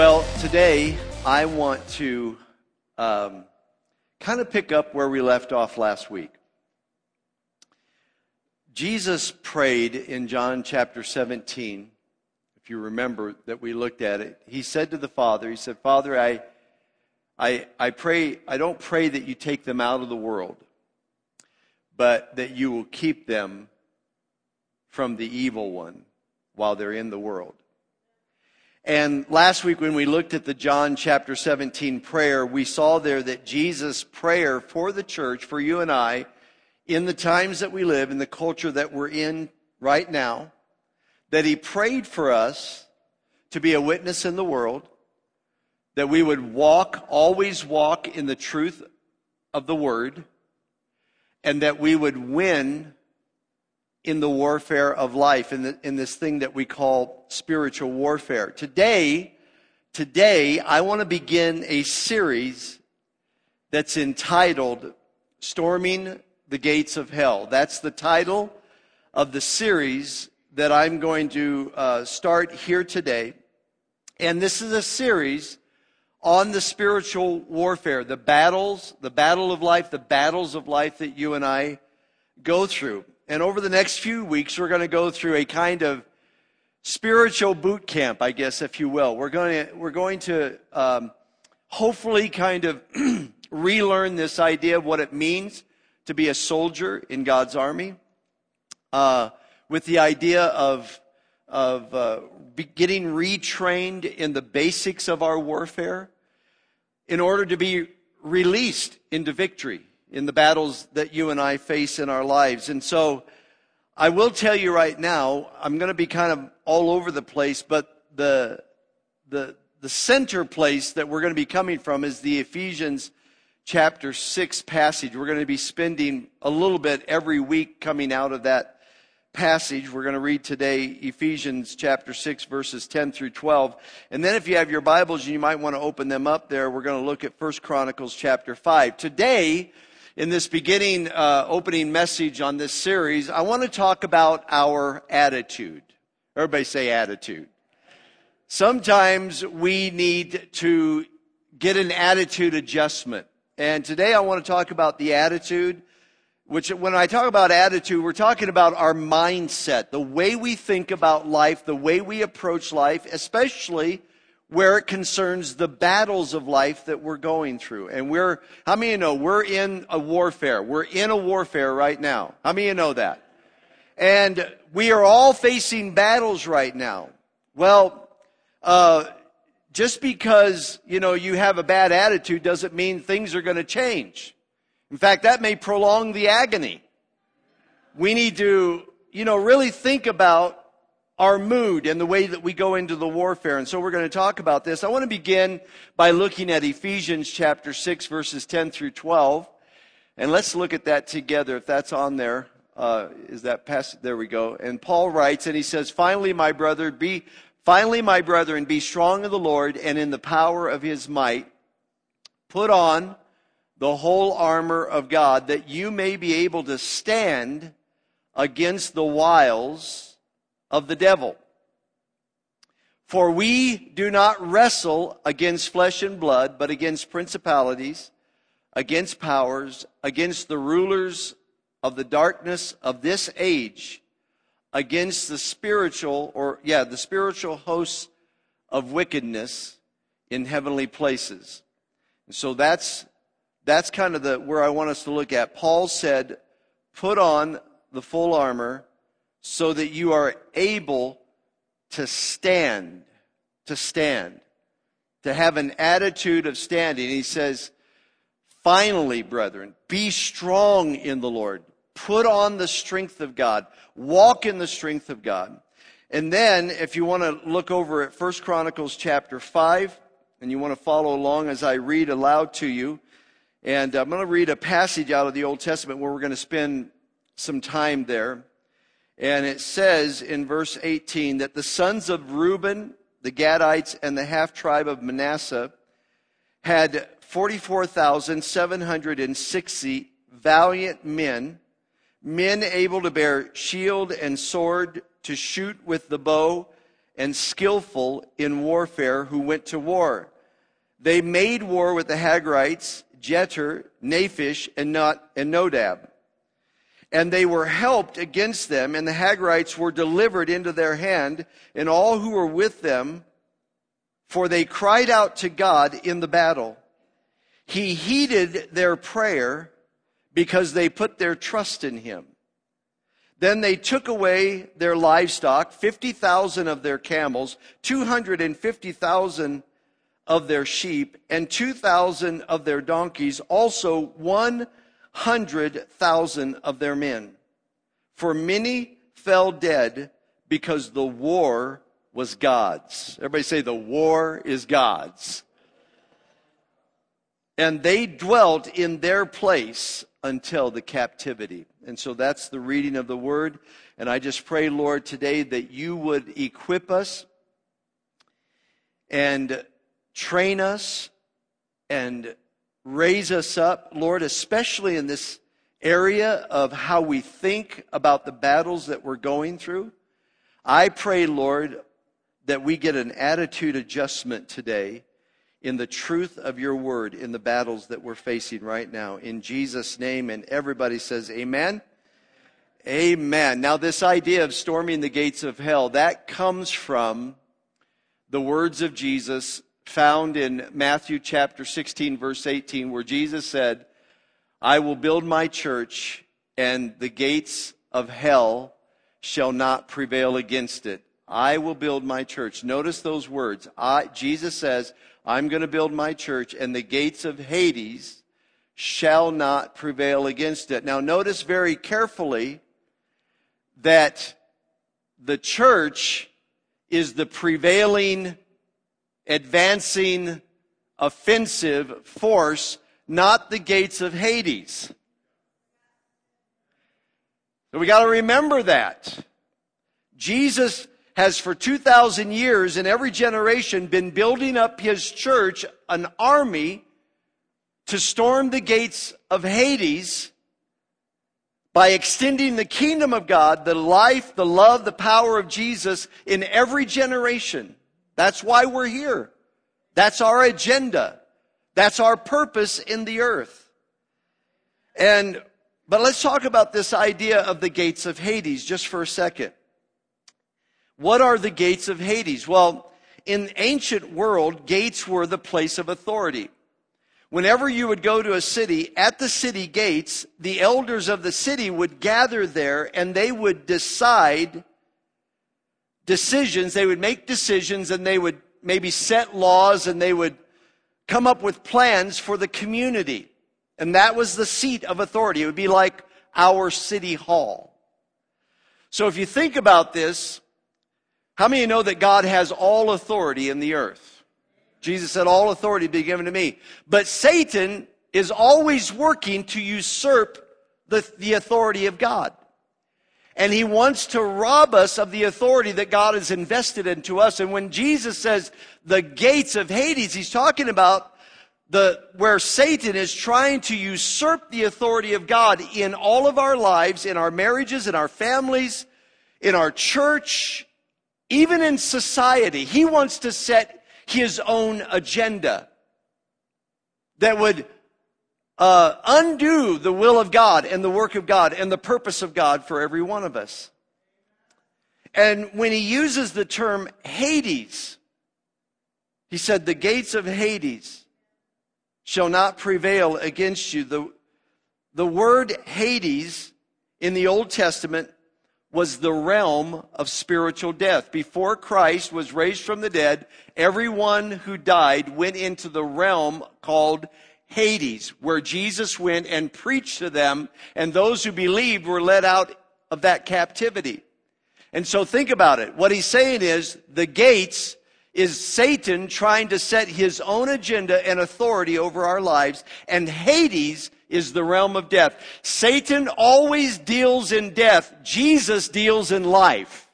Well, today I want to um, kind of pick up where we left off last week. Jesus prayed in John chapter 17, if you remember that we looked at it. He said to the Father, He said, Father, I, I, I pray, I don't pray that you take them out of the world, but that you will keep them from the evil one while they're in the world. And last week, when we looked at the John chapter 17 prayer, we saw there that Jesus' prayer for the church, for you and I, in the times that we live, in the culture that we're in right now, that he prayed for us to be a witness in the world, that we would walk, always walk in the truth of the word, and that we would win in the warfare of life, in, the, in this thing that we call spiritual warfare. Today, today, I want to begin a series that's entitled Storming the Gates of Hell. That's the title of the series that I'm going to uh, start here today. And this is a series on the spiritual warfare, the battles, the battle of life, the battles of life that you and I go through. And over the next few weeks, we're going to go through a kind of spiritual boot camp, I guess, if you will. We're going to, we're going to um, hopefully kind of relearn this idea of what it means to be a soldier in God's army, uh, with the idea of, of uh, getting retrained in the basics of our warfare in order to be released into victory in the battles that you and I face in our lives. And so I will tell you right now, I'm going to be kind of all over the place, but the, the, the center place that we're going to be coming from is the Ephesians chapter 6 passage. We're going to be spending a little bit every week coming out of that passage. We're going to read today Ephesians chapter 6 verses 10 through 12. And then if you have your Bibles, you might want to open them up there. We're going to look at 1 Chronicles chapter 5. Today, in this beginning uh, opening message on this series, I want to talk about our attitude. Everybody say attitude. Sometimes we need to get an attitude adjustment. And today I want to talk about the attitude, which when I talk about attitude, we're talking about our mindset, the way we think about life, the way we approach life, especially where it concerns the battles of life that we're going through. And we're, how many of you know we're in a warfare? We're in a warfare right now. How many of you know that? And we are all facing battles right now. Well, uh, just because, you know, you have a bad attitude doesn't mean things are going to change. In fact, that may prolong the agony. We need to, you know, really think about our mood and the way that we go into the warfare. And so we're going to talk about this. I want to begin by looking at Ephesians chapter 6 verses 10 through 12. And let's look at that together. If that's on there, uh, is that passage? There we go. And Paul writes, and he says, finally, my brother, be, finally, my brethren, be strong in the Lord and in the power of his might. Put on the whole armor of God that you may be able to stand against the wiles of the devil. For we do not wrestle against flesh and blood, but against principalities, against powers, against the rulers of the darkness of this age, against the spiritual, or yeah, the spiritual hosts of wickedness in heavenly places. And so that's that's kind of the where I want us to look at. Paul said, "Put on the full armor so that you are able to stand, to stand, to have an attitude of standing. He says, finally, brethren, be strong in the Lord. Put on the strength of God. Walk in the strength of God. And then, if you want to look over at 1 Chronicles chapter 5, and you want to follow along as I read aloud to you, and I'm going to read a passage out of the Old Testament where we're going to spend some time there. And it says in verse 18 that the sons of Reuben, the Gadites, and the half tribe of Manasseh had 44,760 valiant men, men able to bear shield and sword, to shoot with the bow, and skillful in warfare who went to war. They made war with the Hagrites, Jetur, Naphish, and, Not, and Nodab. And they were helped against them, and the Hagrites were delivered into their hand, and all who were with them, for they cried out to God in the battle. He heeded their prayer because they put their trust in him. Then they took away their livestock, 50,000 of their camels, 250,000 of their sheep, and 2,000 of their donkeys, also 100,000 of their men. For many fell dead because the war was God's. Everybody say, the war is God's. And they dwelt in their place until the captivity. And so that's the reading of the word. And I just pray, Lord, today that you would equip us and train us and raise us up, Lord, especially in this area of how we think about the battles that we're going through. I pray, Lord, that we get an attitude adjustment today in the truth of your word in the battles that we're facing right now. In Jesus' name, and everybody says, Amen. Amen. Now, this idea of storming the gates of hell, that comes from the words of Jesus found in Matthew chapter 16, verse 18, where Jesus said, I will build my church, and the gates of hell shall not prevail against it. I will build my church. Notice those words. I, Jesus says, I'm going to build my church, and the gates of Hades shall not prevail against it. Now, notice very carefully that the church is the prevailing, advancing, offensive force, not the gates of Hades. So we got to remember that. Jesus has for 2,000 years in every generation been building up his church, an army to storm the gates of Hades by extending the kingdom of God, the life, the love, the power of Jesus in every generation. That's why we're here. That's our agenda. That's our purpose in the earth. And, but let's talk about this idea of the gates of Hades just for a second. What are the gates of Hades? Well, in ancient world, gates were the place of authority. Whenever you would go to a city, at the city gates, the elders of the city would gather there and they would decide decisions. They would make decisions and they would maybe set laws and they would come up with plans for the community. And that was the seat of authority. It would be like our city hall. So if you think about this, how many you know that God has all authority in the earth? Jesus said, All authority be given to me. But Satan is always working to usurp the, the authority of God. And he wants to rob us of the authority that God has invested into us. And when Jesus says the gates of Hades, he's talking about the, where Satan is trying to usurp the authority of God in all of our lives, in our marriages, in our families, in our church, even in society, he wants to set his own agenda that would uh, undo the will of God and the work of God and the purpose of God for every one of us. And when he uses the term Hades, he said, The gates of Hades shall not prevail against you. The, the word Hades in the Old Testament was the realm of spiritual death. Before Christ was raised from the dead, everyone who died went into the realm called Hades, where Jesus went and preached to them, and those who believed were led out of that captivity. And so think about it. What he's saying is the gates is Satan trying to set his own agenda and authority over our lives, and Hades is the realm of death. Satan always deals in death. Jesus deals in life.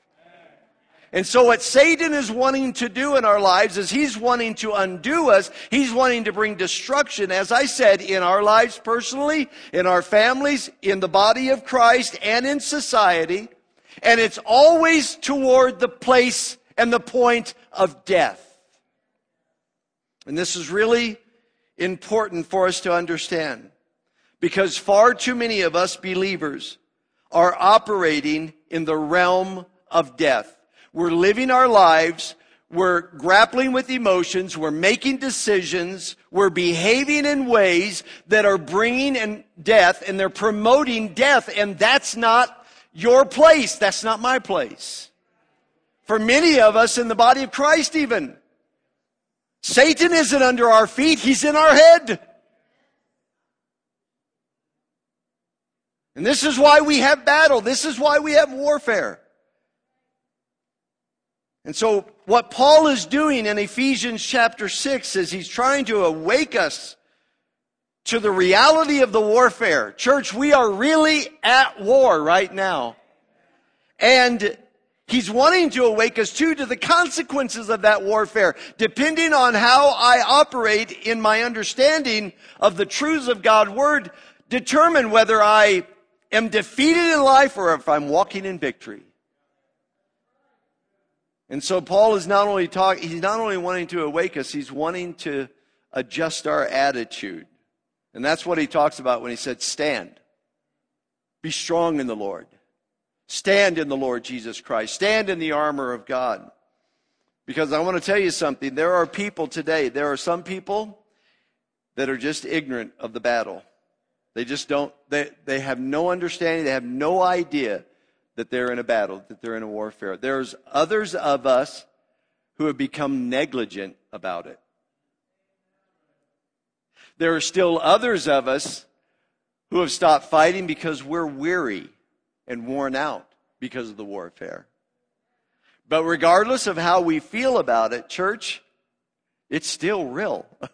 And so what Satan is wanting to do in our lives is he's wanting to undo us. He's wanting to bring destruction, as I said, in our lives personally, in our families, in the body of Christ, and in society. And it's always toward the place and the point of death. And this is really important for us to understand because far too many of us believers are operating in the realm of death. We're living our lives we're grappling with emotions. We're making decisions. We're behaving in ways that are bringing in death and they're promoting death. And that's not your place. That's not my place. For many of us in the body of Christ even, Satan isn't under our feet. He's in our head. And this is why we have battle. This is why we have warfare. And so, what Paul is doing in Ephesians chapter 6 is he's trying to awake us to the reality of the warfare. Church, we are really at war right now. And he's wanting to awake us too to the consequences of that warfare, depending on how I operate in my understanding of the truths of God's word, determine whether I am defeated in life or if I'm walking in victory. And so Paul is not only talk, he's not only wanting to awake us, he's wanting to adjust our attitude. And that's what he talks about when he said, stand. Be strong in the Lord. Stand in the Lord Jesus Christ. Stand in the armor of God. Because I want to tell you something. There are people today, there are some people that are just ignorant of the battle. They just don't, they, they have no understanding, they have no idea that they're in a battle, that they're in a warfare. There's others of us who have become negligent about it. There are still others of us who have stopped fighting because we're weary and worn out because of the warfare. But regardless of how we feel about it, church, it's still real.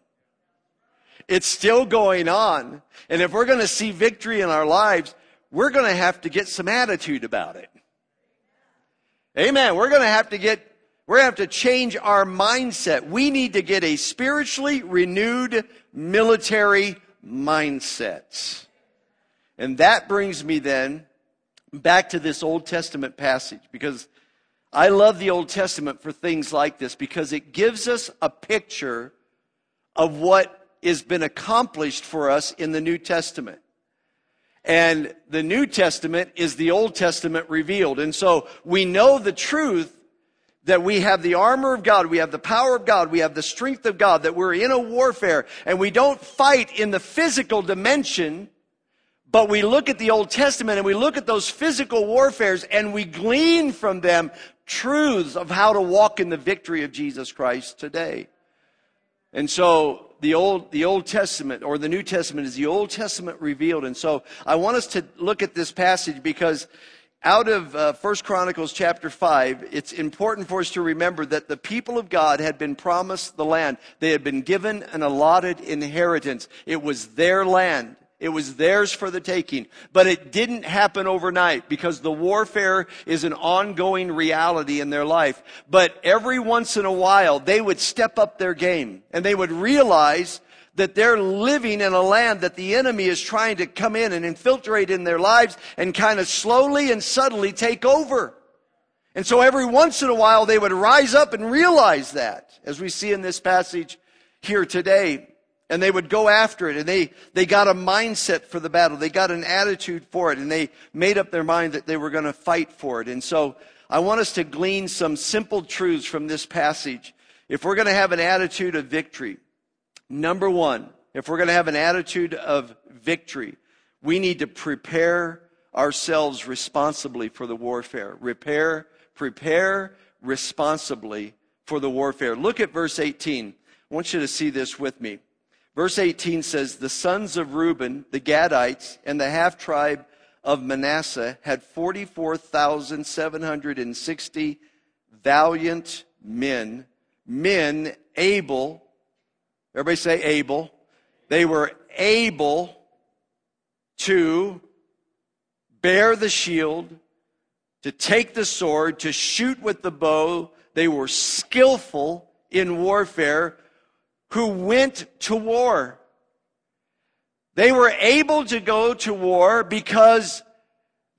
It's still going on. And if we're going to see victory in our lives, we're going to have to get some attitude about it. Amen. We're going to have to get, we're going to have to change our mindset. We need to get a spiritually renewed military mindset. And that brings me then back to this Old Testament passage because I love the Old Testament for things like this because it gives us a picture of what has been accomplished for us in the New Testament. And the New Testament is the Old Testament revealed. And so we know the truth that we have the armor of God, we have the power of God, we have the strength of God, that we're in a warfare and we don't fight in the physical dimension, but we look at the Old Testament and we look at those physical warfares and we glean from them truths of how to walk in the victory of Jesus Christ today. And so the Old, the Old Testament or the New Testament is the Old Testament revealed. And so I want us to look at this passage because out of uh, 1 Chronicles chapter 5, it's important for us to remember that the people of God had been promised the land. They had been given an allotted inheritance. It was their land. It was theirs for the taking. But it didn't happen overnight because the warfare is an ongoing reality in their life. But every once in a while, they would step up their game and they would realize that they're living in a land that the enemy is trying to come in and infiltrate in their lives and kind of slowly and subtly take over. And so every once in a while they would rise up and realize that, as we see in this passage here today and they would go after it and they, they got a mindset for the battle. They got an attitude for it and they made up their mind that they were going to fight for it. And so I want us to glean some simple truths from this passage. If we're going to have an attitude of victory, number one, if we're going to have an attitude of victory, we need to prepare ourselves responsibly for the warfare. Repair, prepare responsibly for the warfare. Look at verse 18. I want you to see this with me. Verse 18 says, The sons of Reuben, the Gadites, and the half tribe of Manasseh had 44,760 valiant men, men able, everybody say able, they were able to bear the shield, to take the sword, to shoot with the bow. They were skillful in warfare who went to war. They were able to go to war because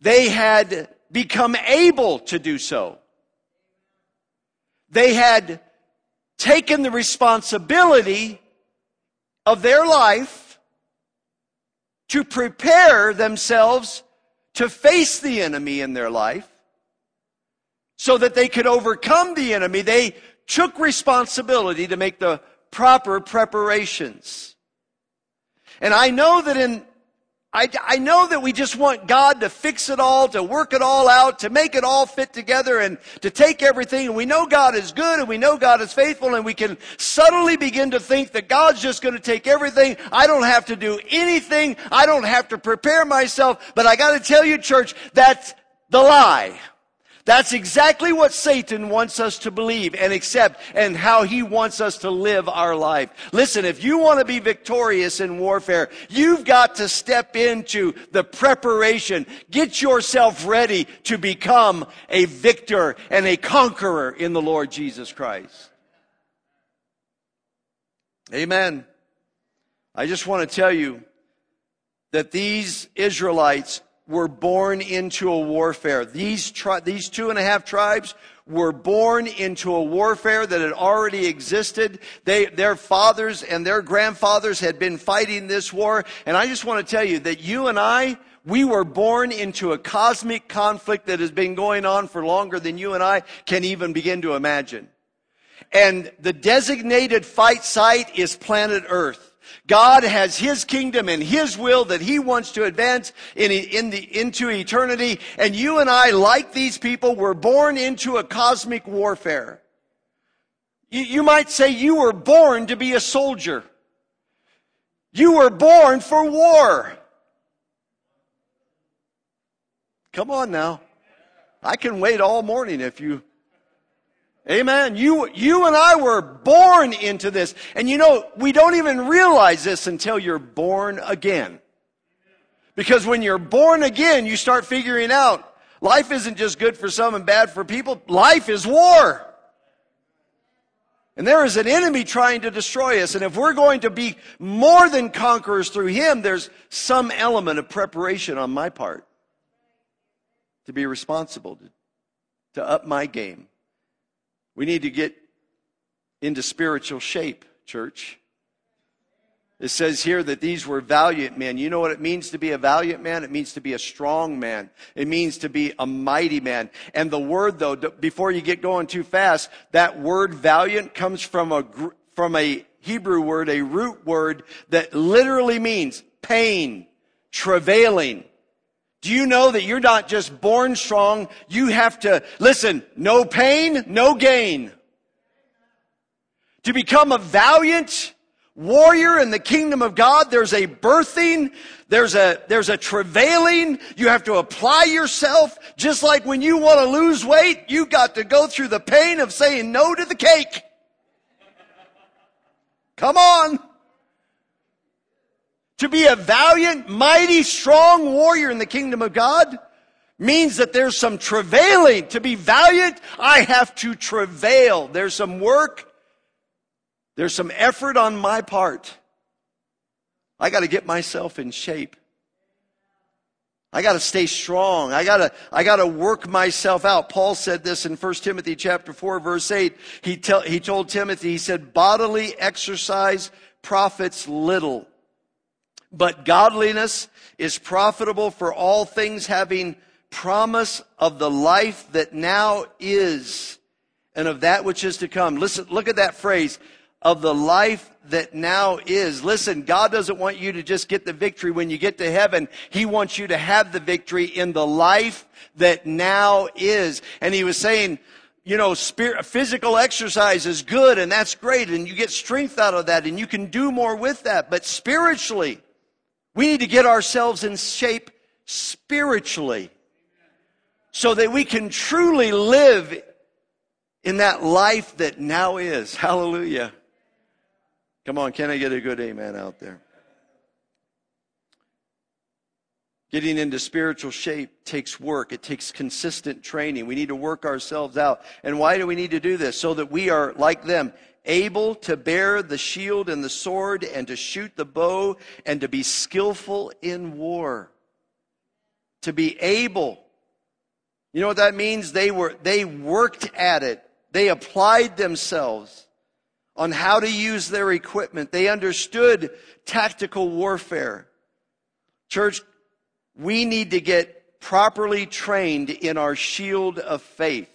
they had become able to do so. They had taken the responsibility of their life to prepare themselves to face the enemy in their life so that they could overcome the enemy. They took responsibility to make the proper preparations. And I know that in I, I know that we just want God to fix it all, to work it all out, to make it all fit together and to take everything. And we know God is good and we know God is faithful and we can subtly begin to think that God's just going to take everything. I don't have to do anything. I don't have to prepare myself. But I got to tell you, church, that's the lie. That's exactly what Satan wants us to believe and accept and how he wants us to live our life. Listen, if you want to be victorious in warfare, you've got to step into the preparation. Get yourself ready to become a victor and a conqueror in the Lord Jesus Christ. Amen. I just want to tell you that these Israelites were born into a warfare. These, tri- these two and a half tribes were born into a warfare that had already existed. They, their fathers and their grandfathers had been fighting this war. And I just want to tell you that you and I, we were born into a cosmic conflict that has been going on for longer than you and I can even begin to imagine. And the designated fight site is planet Earth. God has His kingdom and His will that He wants to advance in, in the, into eternity. And you and I, like these people, were born into a cosmic warfare. You, you might say you were born to be a soldier. You were born for war. Come on now. I can wait all morning if you Amen. You, you and I were born into this. And you know, we don't even realize this until you're born again. Because when you're born again, you start figuring out life isn't just good for some and bad for people. Life is war. And there is an enemy trying to destroy us. And if we're going to be more than conquerors through him, there's some element of preparation on my part to be responsible, to, to up my game. We need to get into spiritual shape, church. It says here that these were valiant men. You know what it means to be a valiant man? It means to be a strong man. It means to be a mighty man. And the word, though, before you get going too fast, that word valiant comes from a, from a Hebrew word, a root word that literally means pain, travailing, do you know that you're not just born strong? You have to, listen, no pain, no gain. To become a valiant warrior in the kingdom of God, there's a birthing, there's a, there's a travailing. You have to apply yourself. Just like when you want to lose weight, you got to go through the pain of saying no to the cake. Come on. To be a valiant, mighty, strong warrior in the kingdom of God means that there's some travailing. To be valiant, I have to travail. There's some work. There's some effort on my part. I got to get myself in shape. I got to stay strong. I got to I got to work myself out. Paul said this in 1 Timothy chapter 4 verse 8. He tell, he told Timothy he said bodily exercise profits little but godliness is profitable for all things, having promise of the life that now is and of that which is to come. Listen, look at that phrase of the life that now is. Listen, God doesn't want you to just get the victory when you get to heaven. He wants you to have the victory in the life that now is. And he was saying, you know, spirit, physical exercise is good and that's great and you get strength out of that and you can do more with that. But spiritually, we need to get ourselves in shape spiritually so that we can truly live in that life that now is. Hallelujah. Come on, can I get a good amen out there? Getting into spiritual shape takes work. It takes consistent training. We need to work ourselves out. And why do we need to do this? So that we are like them, able to bear the shield and the sword and to shoot the bow and to be skillful in war. To be able. You know what that means? They were, they worked at it. They applied themselves on how to use their equipment. They understood tactical warfare. Church, we need to get properly trained in our shield of faith.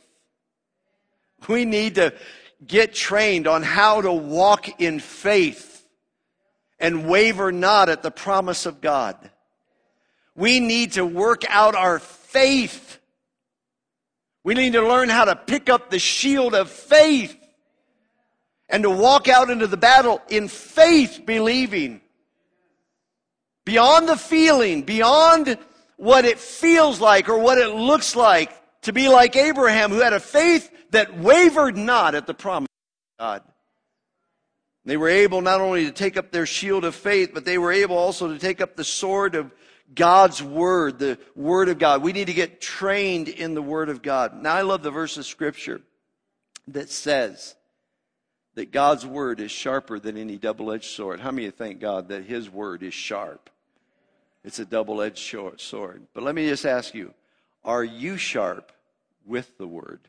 We need to get trained on how to walk in faith and waver not at the promise of God. We need to work out our faith. We need to learn how to pick up the shield of faith and to walk out into the battle in faith, believing. Beyond the feeling, beyond what it feels like or what it looks like to be like Abraham, who had a faith that wavered not at the promise of God. They were able not only to take up their shield of faith, but they were able also to take up the sword of God's Word, the Word of God. We need to get trained in the Word of God. Now, I love the verse of Scripture that says that God's Word is sharper than any double edged sword. How many of thank God that His Word is sharp? It's a double edged sword. But let me just ask you are you sharp with the Word?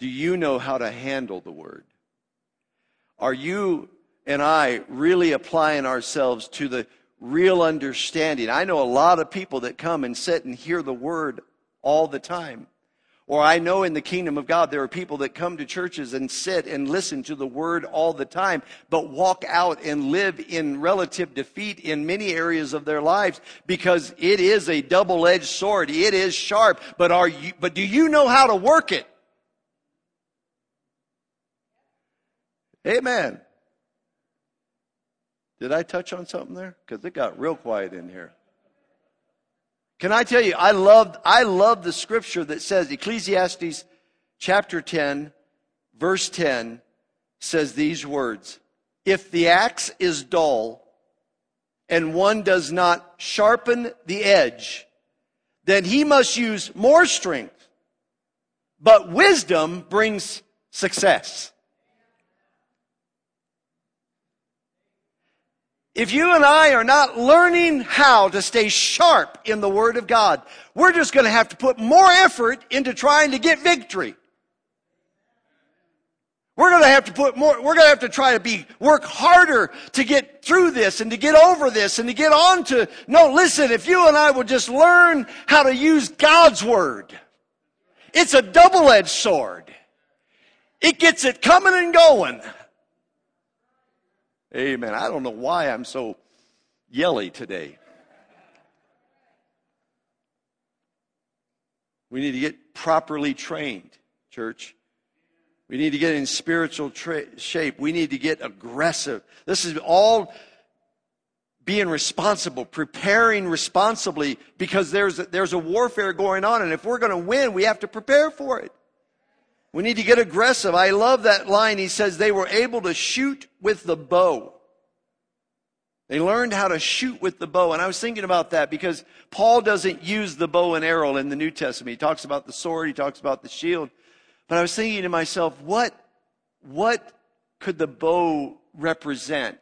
Do you know how to handle the Word? Are you and I really applying ourselves to the real understanding? I know a lot of people that come and sit and hear the Word all the time. Or I know in the kingdom of God, there are people that come to churches and sit and listen to the word all the time, but walk out and live in relative defeat in many areas of their lives because it is a double-edged sword. It is sharp, but are you, but do you know how to work it? Amen. Did I touch on something there? Because it got real quiet in here. Can I tell you, I love, I love the scripture that says, Ecclesiastes chapter 10, verse 10 says these words If the axe is dull and one does not sharpen the edge, then he must use more strength. But wisdom brings success. If you and I are not learning how to stay sharp in the Word of God, we're just going to have to put more effort into trying to get victory. We're going to have to put more, we're going to have to try to be, work harder to get through this and to get over this and to get on to, no, listen, if you and I will just learn how to use God's Word, it's a double-edged sword. It gets it coming and going. Amen. I don't know why I'm so yelly today. We need to get properly trained, church. We need to get in spiritual tra- shape. We need to get aggressive. This is all being responsible, preparing responsibly because there's a, there's a warfare going on. And if we're going to win, we have to prepare for it. We need to get aggressive. I love that line. He says they were able to shoot with the bow. They learned how to shoot with the bow. And I was thinking about that because Paul doesn't use the bow and arrow in the New Testament. He talks about the sword, he talks about the shield. But I was thinking to myself, what, what could the bow represent?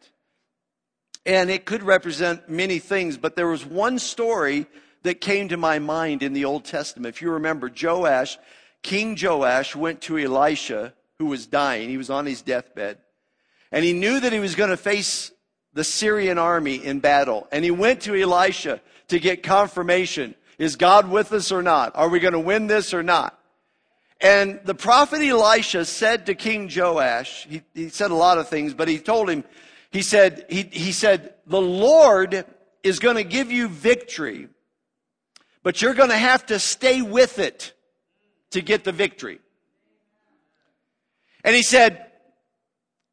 And it could represent many things, but there was one story that came to my mind in the Old Testament. If you remember, Joash King Joash went to Elisha, who was dying. He was on his deathbed. And he knew that he was going to face the Syrian army in battle. And he went to Elisha to get confirmation. Is God with us or not? Are we going to win this or not? And the prophet Elisha said to King Joash, he, he said a lot of things, but he told him, he said, he, he said, the Lord is going to give you victory, but you're going to have to stay with it to get the victory. And he said,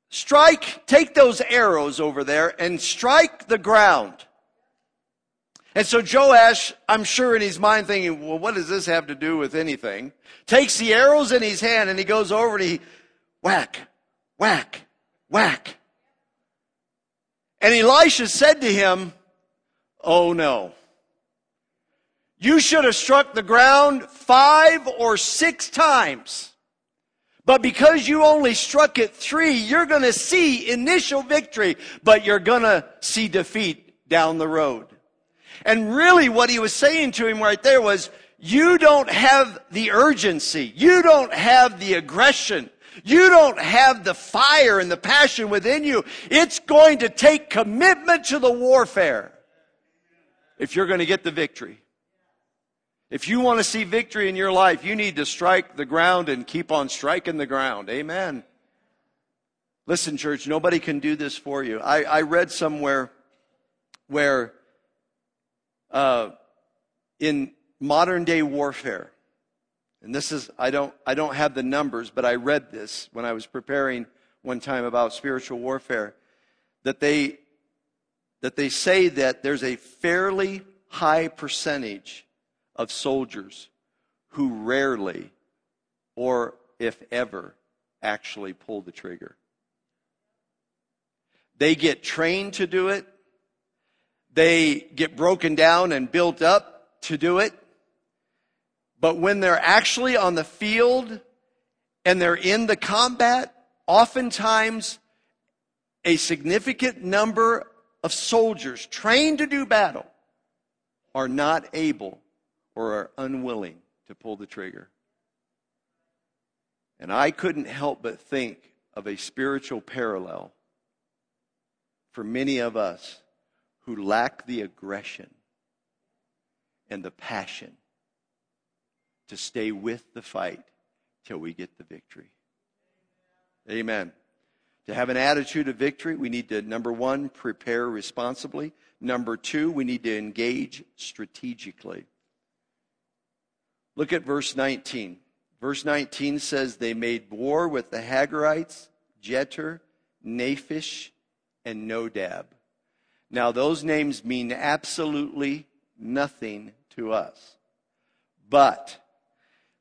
strike, take those arrows over there and strike the ground. And so Joash, I'm sure in his mind thinking, well, what does this have to do with anything? Takes the arrows in his hand and he goes over and he whack, whack, whack. And Elisha said to him, Oh no. You should have struck the ground five or six times. But because you only struck it three, you're going to see initial victory, but you're going to see defeat down the road. And really what he was saying to him right there was, you don't have the urgency. You don't have the aggression. You don't have the fire and the passion within you. It's going to take commitment to the warfare if you're going to get the victory. If you want to see victory in your life, you need to strike the ground and keep on striking the ground. Amen. Listen, church, nobody can do this for you. I, I read somewhere where uh, in modern day warfare, and this is, I don't, I don't have the numbers, but I read this when I was preparing one time about spiritual warfare, that they, that they say that there's a fairly high percentage of soldiers who rarely, or if ever, actually pull the trigger. They get trained to do it. They get broken down and built up to do it. But when they're actually on the field and they're in the combat, oftentimes a significant number of soldiers trained to do battle are not able or are unwilling to pull the trigger. And I couldn't help but think of a spiritual parallel for many of us who lack the aggression and the passion to stay with the fight till we get the victory. Amen. To have an attitude of victory, we need to, number one, prepare responsibly. Number two, we need to engage strategically. Look at verse 19. Verse 19 says, They made war with the Hagarites, Jetur, Naphish, and Nodab. Now, those names mean absolutely nothing to us. But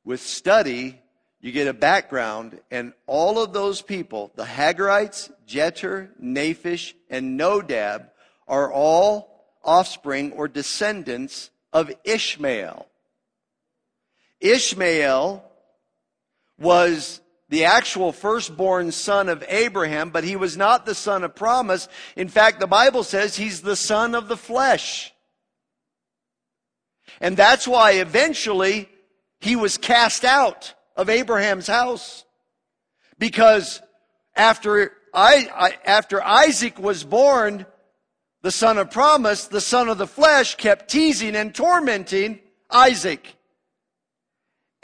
with study, you get a background, and all of those people, the Hagarites, Jetur, Naphish, and Nodab, are all offspring or descendants of Ishmael. Ishmael was the actual firstborn son of Abraham, but he was not the son of promise. In fact, the Bible says he's the son of the flesh. And that's why eventually he was cast out of Abraham's house. Because after, I, after Isaac was born, the son of promise, the son of the flesh kept teasing and tormenting Isaac.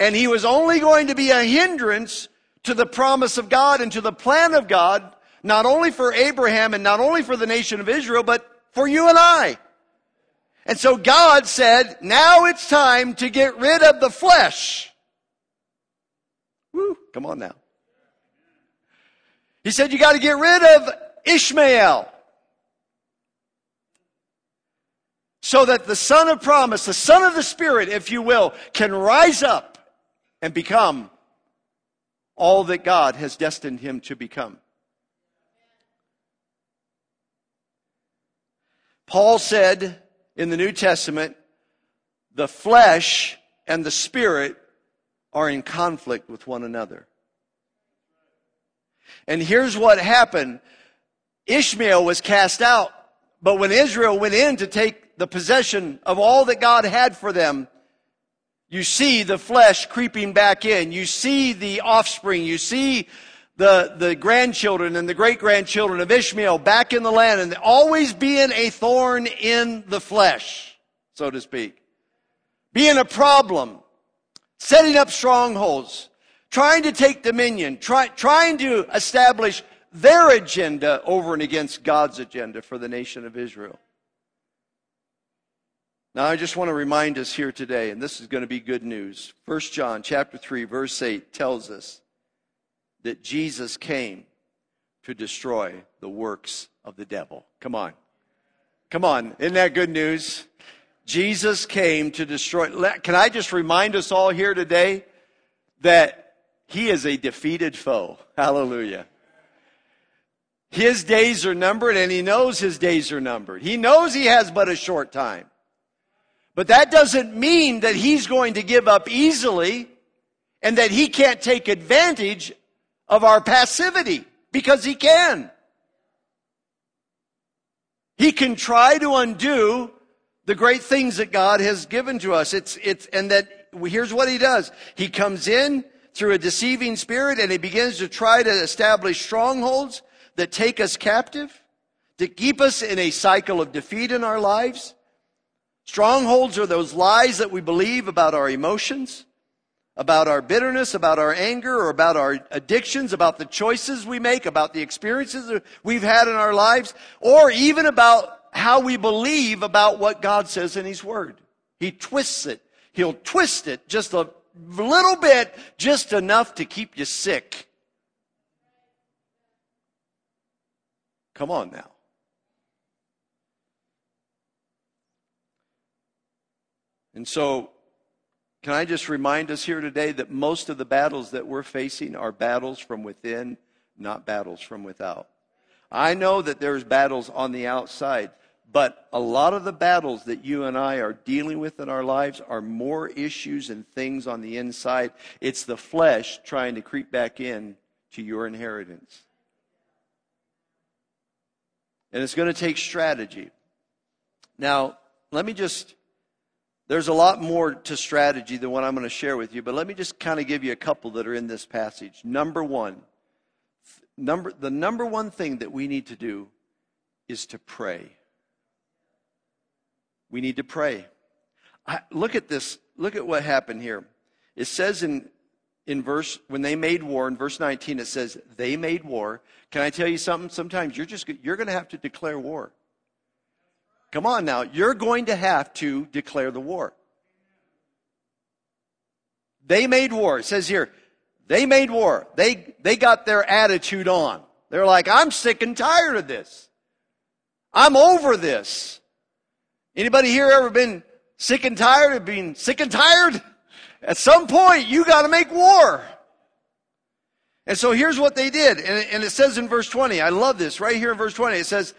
And he was only going to be a hindrance to the promise of God and to the plan of God, not only for Abraham and not only for the nation of Israel, but for you and I. And so God said, now it's time to get rid of the flesh. Woo, come on now. He said, you got to get rid of Ishmael. So that the son of promise, the son of the spirit, if you will, can rise up and become all that God has destined him to become. Paul said, in the New Testament, the flesh and the spirit are in conflict with one another. And here's what happened. Ishmael was cast out, but when Israel went in to take the possession of all that God had for them, you see the flesh creeping back in. You see the offspring. You see the, the grandchildren and the great grandchildren of Ishmael back in the land and always being a thorn in the flesh, so to speak. Being a problem, setting up strongholds, trying to take dominion, try, trying to establish their agenda over and against God's agenda for the nation of Israel. Now I just want to remind us here today, and this is going to be good news. 1 John chapter 3, verse 8 tells us that Jesus came to destroy the works of the devil. Come on. Come on. Isn't that good news? Jesus came to destroy. Can I just remind us all here today that he is a defeated foe? Hallelujah. His days are numbered and he knows his days are numbered. He knows he has but a short time. But that doesn't mean that he's going to give up easily and that he can't take advantage of our passivity because he can. He can try to undo the great things that God has given to us. It's, it's, and that here's what he does. He comes in through a deceiving spirit and he begins to try to establish strongholds that take us captive, to keep us in a cycle of defeat in our lives. Strongholds are those lies that we believe about our emotions, about our bitterness, about our anger, or about our addictions, about the choices we make, about the experiences we've had in our lives, or even about how we believe about what God says in His Word. He twists it. He'll twist it just a little bit, just enough to keep you sick. Come on now. And so, can I just remind us here today that most of the battles that we're facing are battles from within, not battles from without. I know that there's battles on the outside, but a lot of the battles that you and I are dealing with in our lives are more issues and things on the inside. It's the flesh trying to creep back in to your inheritance. And it's going to take strategy. Now, let me just, there's a lot more to strategy than what I'm going to share with you, but let me just kind of give you a couple that are in this passage. Number one, number, the number one thing that we need to do is to pray. We need to pray. I, look at this. Look at what happened here. It says in, in verse, when they made war, in verse 19, it says, they made war. Can I tell you something? Sometimes you're just, you're going to have to declare war. Come on now. You're going to have to declare the war. They made war. It says here, they made war. They, they got their attitude on. They're like, I'm sick and tired of this. I'm over this. Anybody here ever been sick and tired of being sick and tired? At some point, you got to make war. And so here's what they did. And it says in verse 20, I love this right here in verse 20. It says,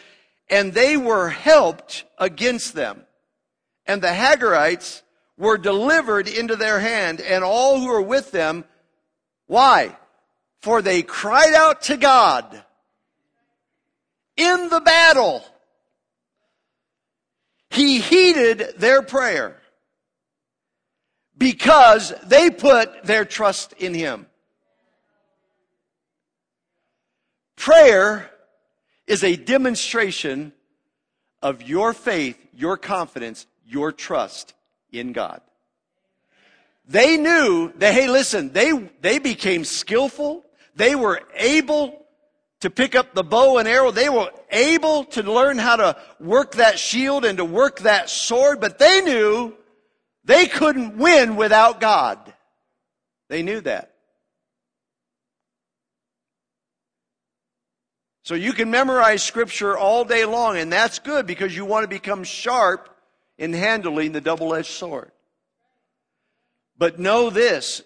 and they were helped against them. And the Hagarites were delivered into their hand and all who were with them. Why? For they cried out to God in the battle. He heeded their prayer because they put their trust in Him. Prayer is a demonstration of your faith, your confidence, your trust in God. They knew that, hey, listen, they, they became skillful. They were able to pick up the bow and arrow. They were able to learn how to work that shield and to work that sword, but they knew they couldn't win without God. They knew that. So you can memorize scripture all day long, and that's good because you want to become sharp in handling the double edged sword. But know this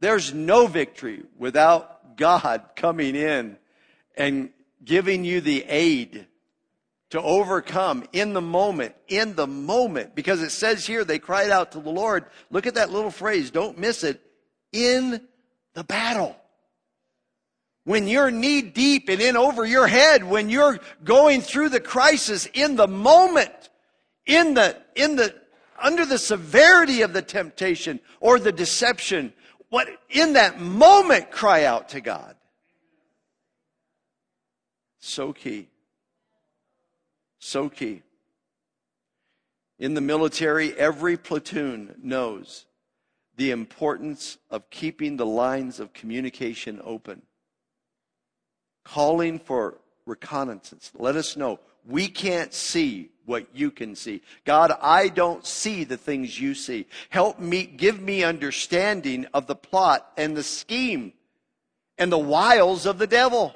there's no victory without God coming in and giving you the aid to overcome in the moment, in the moment. Because it says here they cried out to the Lord. Look at that little phrase. Don't miss it. In the battle. When you're knee deep and in over your head, when you're going through the crisis in the moment, in the, in the, under the severity of the temptation or the deception, what, in that moment cry out to God. So key. So key. In the military, every platoon knows the importance of keeping the lines of communication open. Calling for reconnaissance. Let us know. We can't see what you can see. God, I don't see the things you see. Help me, give me understanding of the plot and the scheme and the wiles of the devil.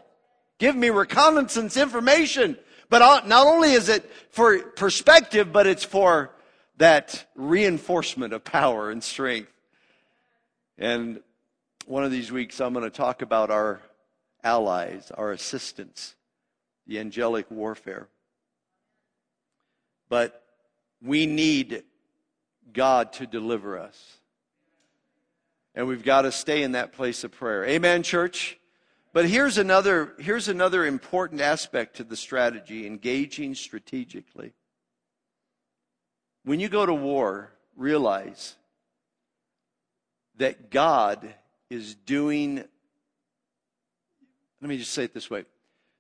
Give me reconnaissance information. But not only is it for perspective, but it's for that reinforcement of power and strength. And one of these weeks, I'm going to talk about our allies, our assistants, the angelic warfare. But we need God to deliver us. And we've got to stay in that place of prayer. Amen, church? But here's another, here's another important aspect to the strategy engaging strategically. When you go to war, realize that God is doing. Let me just say it this way.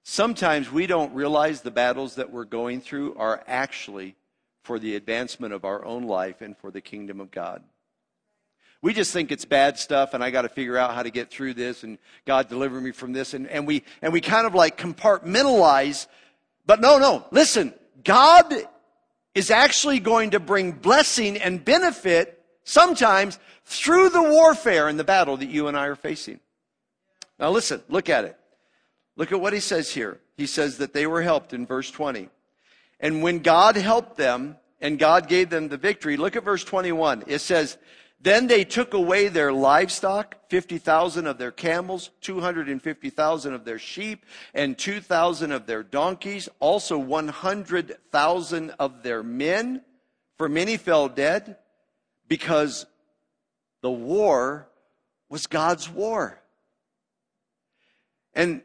Sometimes we don't realize the battles that we're going through are actually for the advancement of our own life and for the kingdom of God. We just think it's bad stuff and I got to figure out how to get through this and God deliver me from this. And, and, we, and we kind of like compartmentalize. But no, no, listen, God is actually going to bring blessing and benefit sometimes through the warfare and the battle that you and I are facing. Now listen, look at it. Look at what he says here. He says that they were helped in verse 20. And when God helped them and God gave them the victory, look at verse 21. It says, then they took away their livestock, 50,000 of their camels, 250,000 of their sheep, and 2,000 of their donkeys, also 100,000 of their men, for many fell dead, because the war was God's war. And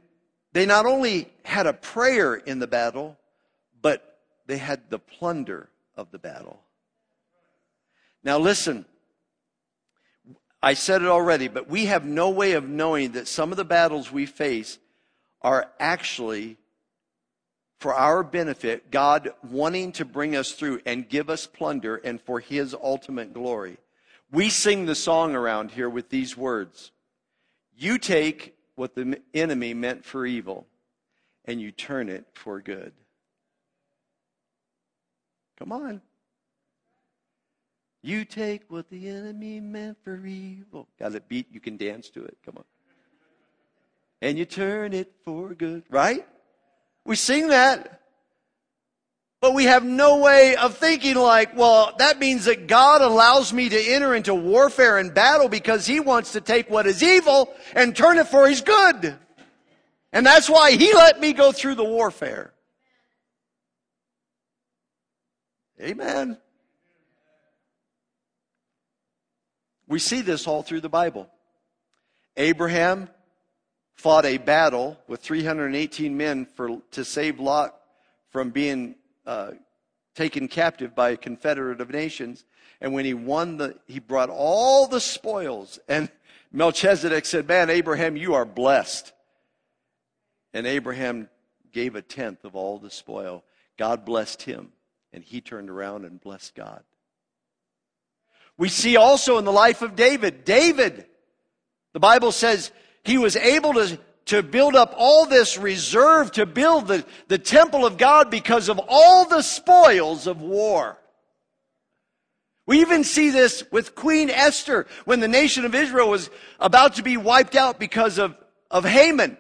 they not only had a prayer in the battle, but they had the plunder of the battle. Now listen, I said it already, but we have no way of knowing that some of the battles we face are actually for our benefit, God wanting to bring us through and give us plunder and for His ultimate glory. We sing the song around here with these words You take what the enemy meant for evil and you turn it for good. Come on. You take what the enemy meant for evil. Got a beat, you can dance to it. Come on. And you turn it for good, right? We sing that. But we have no way of thinking like, well, that means that God allows me to enter into warfare and battle because he wants to take what is evil and turn it for his good. And that's why he let me go through the warfare. Amen. We see this all through the Bible. Abraham fought a battle with 318 men for, to save Lot from being uh, taken captive by a confederate of nations. And when he won the, he brought all the spoils. And Melchizedek said, Man, Abraham, you are blessed. And Abraham gave a tenth of all the spoil. God blessed him, and he turned around and blessed God. We see also in the life of David. David, the Bible says he was able to, to build up all this reserve to build the, the temple of God because of all the spoils of war. We even see this with Queen Esther when the nation of Israel was about to be wiped out because of, of Haman.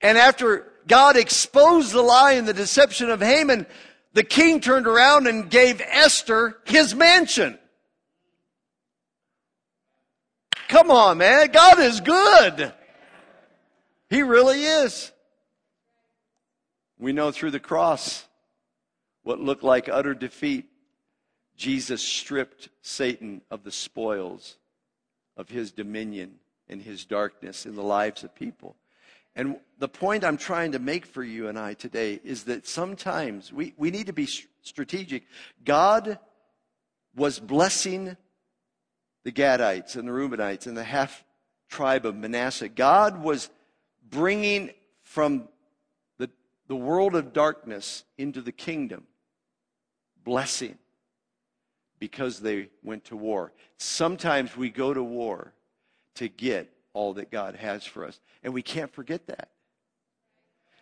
And after God exposed the lie and the deception of Haman, the king turned around and gave Esther his mansion. Come on, man. God is good. He really is. We know through the cross what looked like utter defeat. Jesus stripped Satan of the spoils of his dominion and his darkness in the lives of people. And the point I'm trying to make for you and I today is that sometimes we, we need to be strategic. God was blessing the Gadites and the Reubenites and the half tribe of Manasseh. God was bringing from the, the world of darkness into the kingdom blessing because they went to war. Sometimes we go to war to get all that God has for us, and we can't forget that.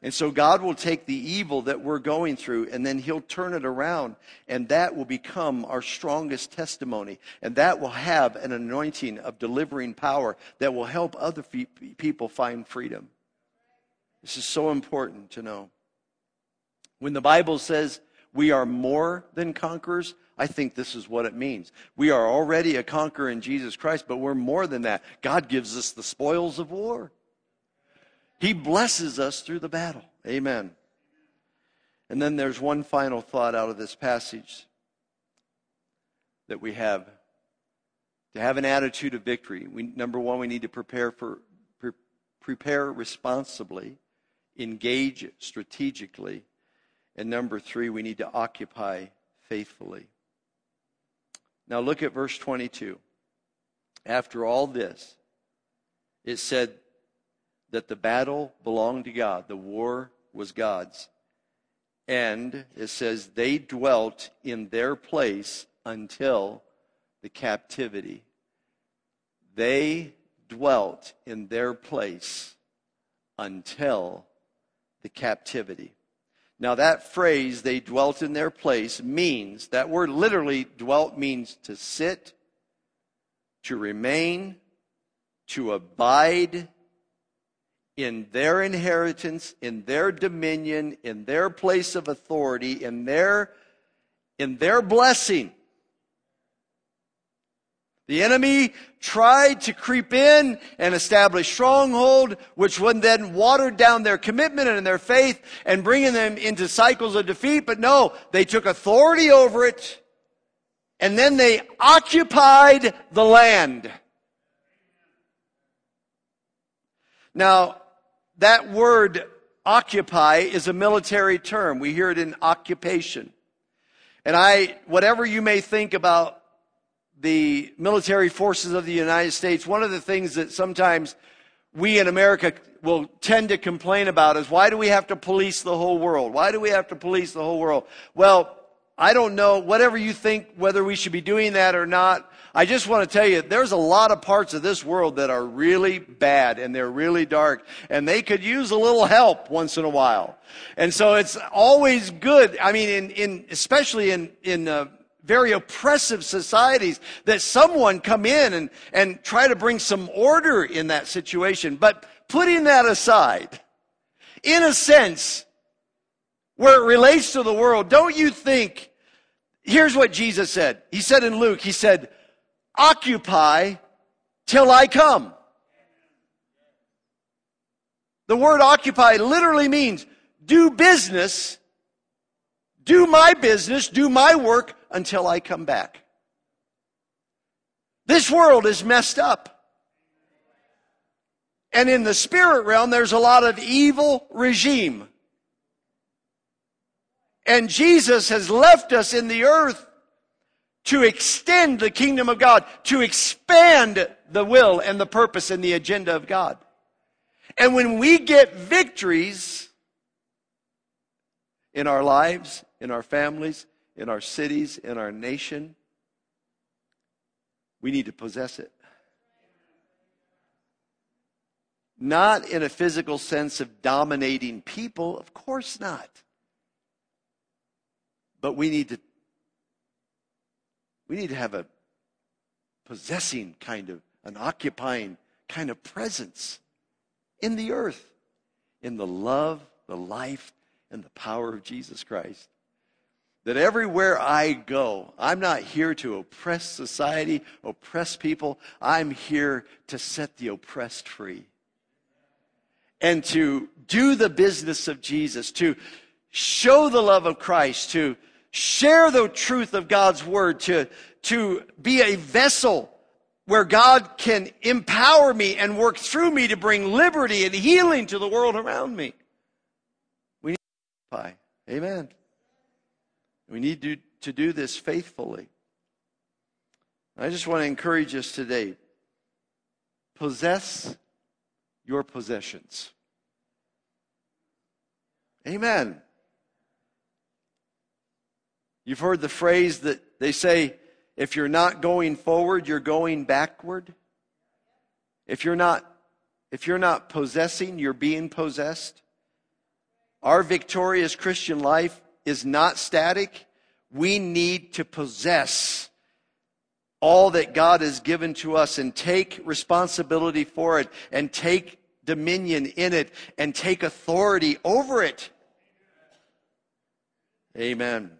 And so God will take the evil that we're going through and then He'll turn it around. And that will become our strongest testimony. And that will have an anointing of delivering power that will help other people find freedom. This is so important to know. When the Bible says we are more than conquerors, I think this is what it means. We are already a conqueror in Jesus Christ, but we're more than that. God gives us the spoils of war. He blesses us through the battle. Amen. And then there's one final thought out of this passage that we have. To have an attitude of victory, we, number one, we need to prepare for pre- prepare responsibly, engage strategically, and number three, we need to occupy faithfully. Now look at verse 22. after all this, it said that the battle belonged to God, the war was God's. And it says they dwelt in their place until the captivity. They dwelt in their place until the captivity. Now, that phrase, they dwelt in their place, means, that word literally dwelt means to sit, to remain, to abide in their inheritance, in their dominion, in their place of authority, in their, in their blessing. The enemy tried to creep in and establish stronghold, which would then water down their commitment and their faith and bringing them into cycles of defeat. But no, they took authority over it and then they occupied the land. Now, that word occupy is a military term. We hear it in occupation. And I, whatever you may think about the military forces of the United States, one of the things that sometimes we in America will tend to complain about is why do we have to police the whole world? Why do we have to police the whole world? Well, I don't know, whatever you think, whether we should be doing that or not, I just want to tell you, there's a lot of parts of this world that are really bad and they're really dark and they could use a little help once in a while. And so it's always good. I mean, in, in especially in, in, uh, very oppressive societies that someone come in and, and try to bring some order in that situation. But putting that aside, in a sense, where it relates to the world, don't you think, here's what Jesus said. He said in Luke, he said, occupy till I come. The word occupy literally means do business, do my business, do my work until I come back. This world is messed up. And in the spirit realm, there's a lot of evil regime. And Jesus has left us in the earth to extend the kingdom of God, to expand the will and the purpose and the agenda of God. And when we get victories in our lives, in our families, in our cities, in our nation, we need to possess it. Not in a physical sense of dominating people, of course not. But we need to we need to have a possessing kind of, an occupying kind of presence in the earth, in the love, the life, and the power of Jesus Christ. That everywhere I go, I'm not here to oppress society, oppress people. I'm here to set the oppressed free. And to do the business of Jesus, to show the love of Christ, to share the truth of God's word, to, to be a vessel where God can empower me and work through me to bring liberty and healing to the world around me. We need to occupy. Amen. We need to, to do this faithfully. I just want to encourage us today. Possess your possessions. Amen. You've heard the phrase that they say, if you're not going forward, you're going backward. If you're not, if you're not possessing, you're being possessed. Our victorious Christian life is not static. We need to possess all that God has given to us and take responsibility for it and take dominion in it and take authority over it. Amen.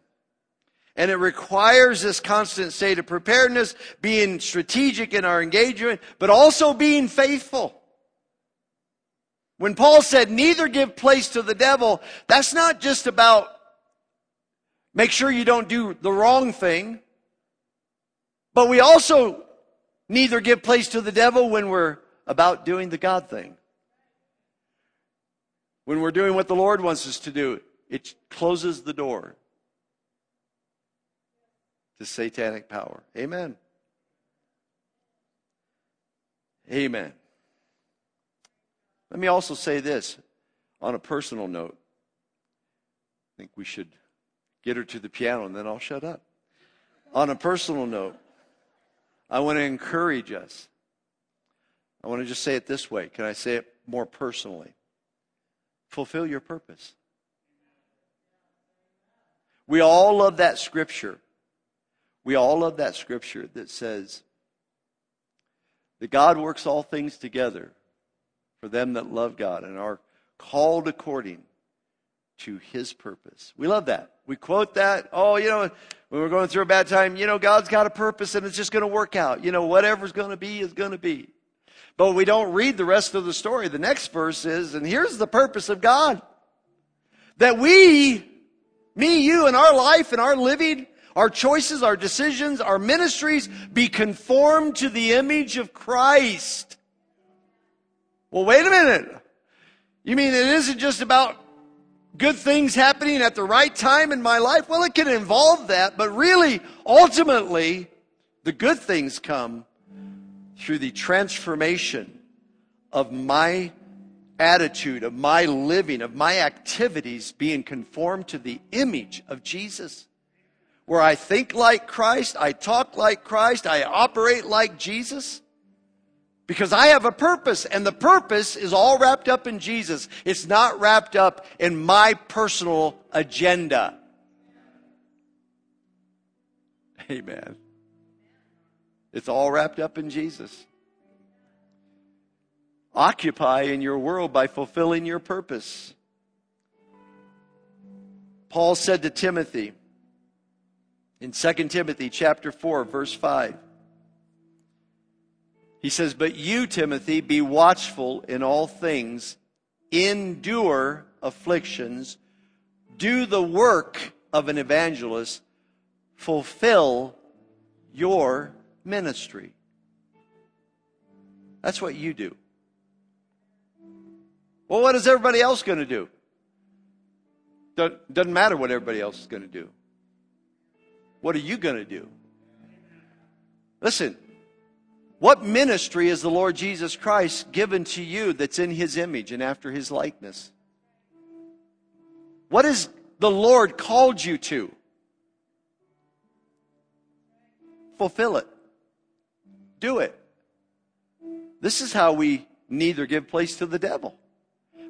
And it requires this constant state of preparedness, being strategic in our engagement, but also being faithful. When Paul said, neither give place to the devil, that's not just about make sure you don't do the wrong thing, but we also neither give place to the devil when we're about doing the God thing. When we're doing what the Lord wants us to do, it closes the door to satanic power. Amen. Amen. Let me also say this on a personal note. I think we should get her to the piano and then I'll shut up. On a personal note, I want to encourage us. I want to just say it this way. Can I say it more personally? Fulfill your purpose. We all love that scripture. We all love that scripture that says that God works all things together for them that love God and are called according to his purpose. We love that. We quote that. Oh, you know, when we're going through a bad time, you know, God's got a purpose and it's just going to work out. You know, whatever's going to be is going to be. But we don't read the rest of the story. The next verse is, and here's the purpose of God. That we, me, you, and our life and our living, our choices, our decisions, our ministries be conformed to the image of Christ. Well, wait a minute. You mean it isn't just about good things happening at the right time in my life? Well, it can involve that, but really, ultimately, the good things come through the transformation of my attitude, of my living, of my activities being conformed to the image of Jesus. Where I think like Christ, I talk like Christ, I operate like Jesus. Because I have a purpose, and the purpose is all wrapped up in Jesus. It's not wrapped up in my personal agenda. Amen. It's all wrapped up in Jesus. Occupy in your world by fulfilling your purpose. Paul said to Timothy in 2 Timothy chapter 4 verse 5 he says, But you, Timothy, be watchful in all things, endure afflictions, do the work of an evangelist, fulfill your ministry. That's what you do. Well, what is everybody else going to do? Doesn't matter what everybody else is going to do. What are you going to do? Listen, what ministry is the Lord Jesus Christ given to you that's in his image and after his likeness? What has the Lord called you to? Fulfill it. Do it. This is how we neither give place to the devil.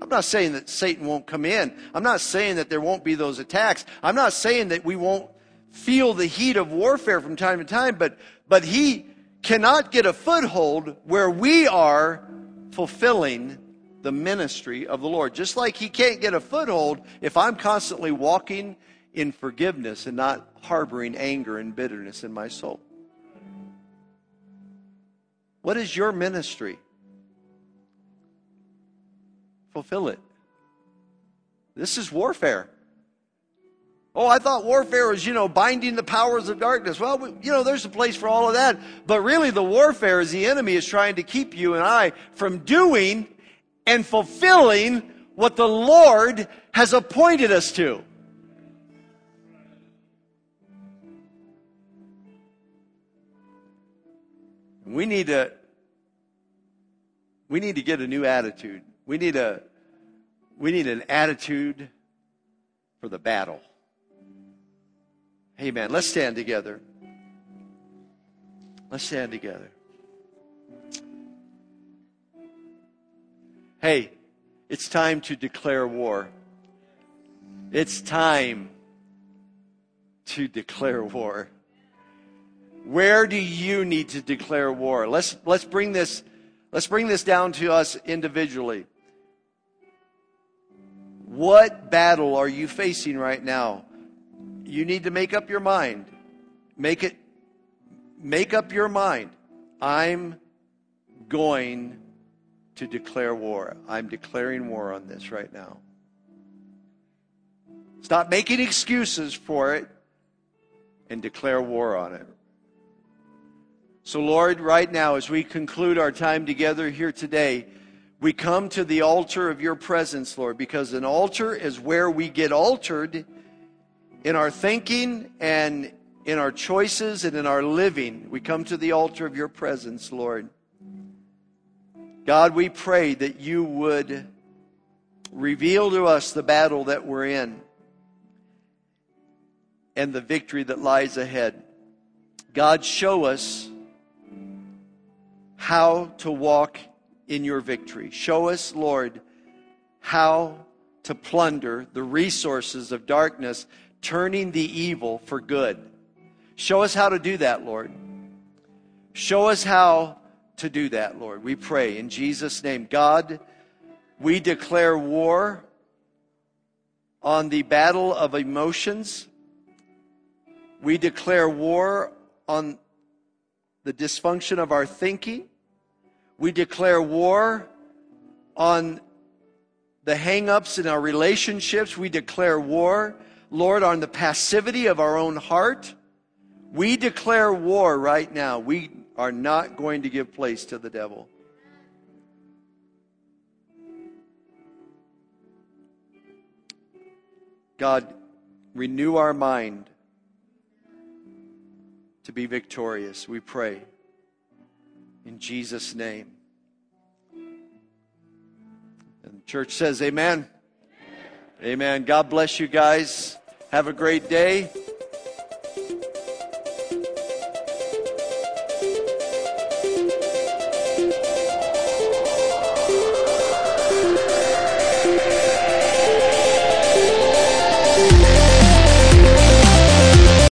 I'm not saying that Satan won't come in. I'm not saying that there won't be those attacks. I'm not saying that we won't feel the heat of warfare from time to time, but, but he cannot get a foothold where we are fulfilling the ministry of the Lord. Just like he can't get a foothold if I'm constantly walking in forgiveness and not harboring anger and bitterness in my soul. What is your ministry? Fulfill it. This is warfare. Oh, I thought warfare was, you know, binding the powers of darkness. Well, you know, there's a place for all of that. But really, the warfare is the enemy is trying to keep you and I from doing and fulfilling what the Lord has appointed us to. We need to we need to get a new attitude. We need a we need an attitude for the battle. Amen. Let's stand together. Let's stand together. Hey, it's time to declare war. It's time to declare war. Where do you need to declare war? Let's, let's bring this, let's bring this down to us individually. What battle are you facing right now? You need to make up your mind. Make it, make up your mind. I'm going to declare war. I'm declaring war on this right now. Stop making excuses for it and declare war on it. So, Lord, right now, as we conclude our time together here today, we come to the altar of your presence, Lord, because an altar is where we get altered in our thinking and in our choices and in our living, we come to the altar of your presence, Lord. God, we pray that you would reveal to us the battle that we're in and the victory that lies ahead. God, show us how to walk in your victory. Show us, Lord, how to plunder the resources of darkness, turning the evil for good. Show us how to do that, Lord. Show us how to do that, Lord. We pray in Jesus' name. God, we declare war on the battle of emotions. We declare war on the dysfunction of our thinking. We declare war on the hangups in our relationships. We declare war, Lord, on the passivity of our own heart. We declare war right now. We are not going to give place to the devil. God, renew our mind to be victorious, we pray. In Jesus' name. And the church says, Amen. Amen. God bless you guys. Have a great day.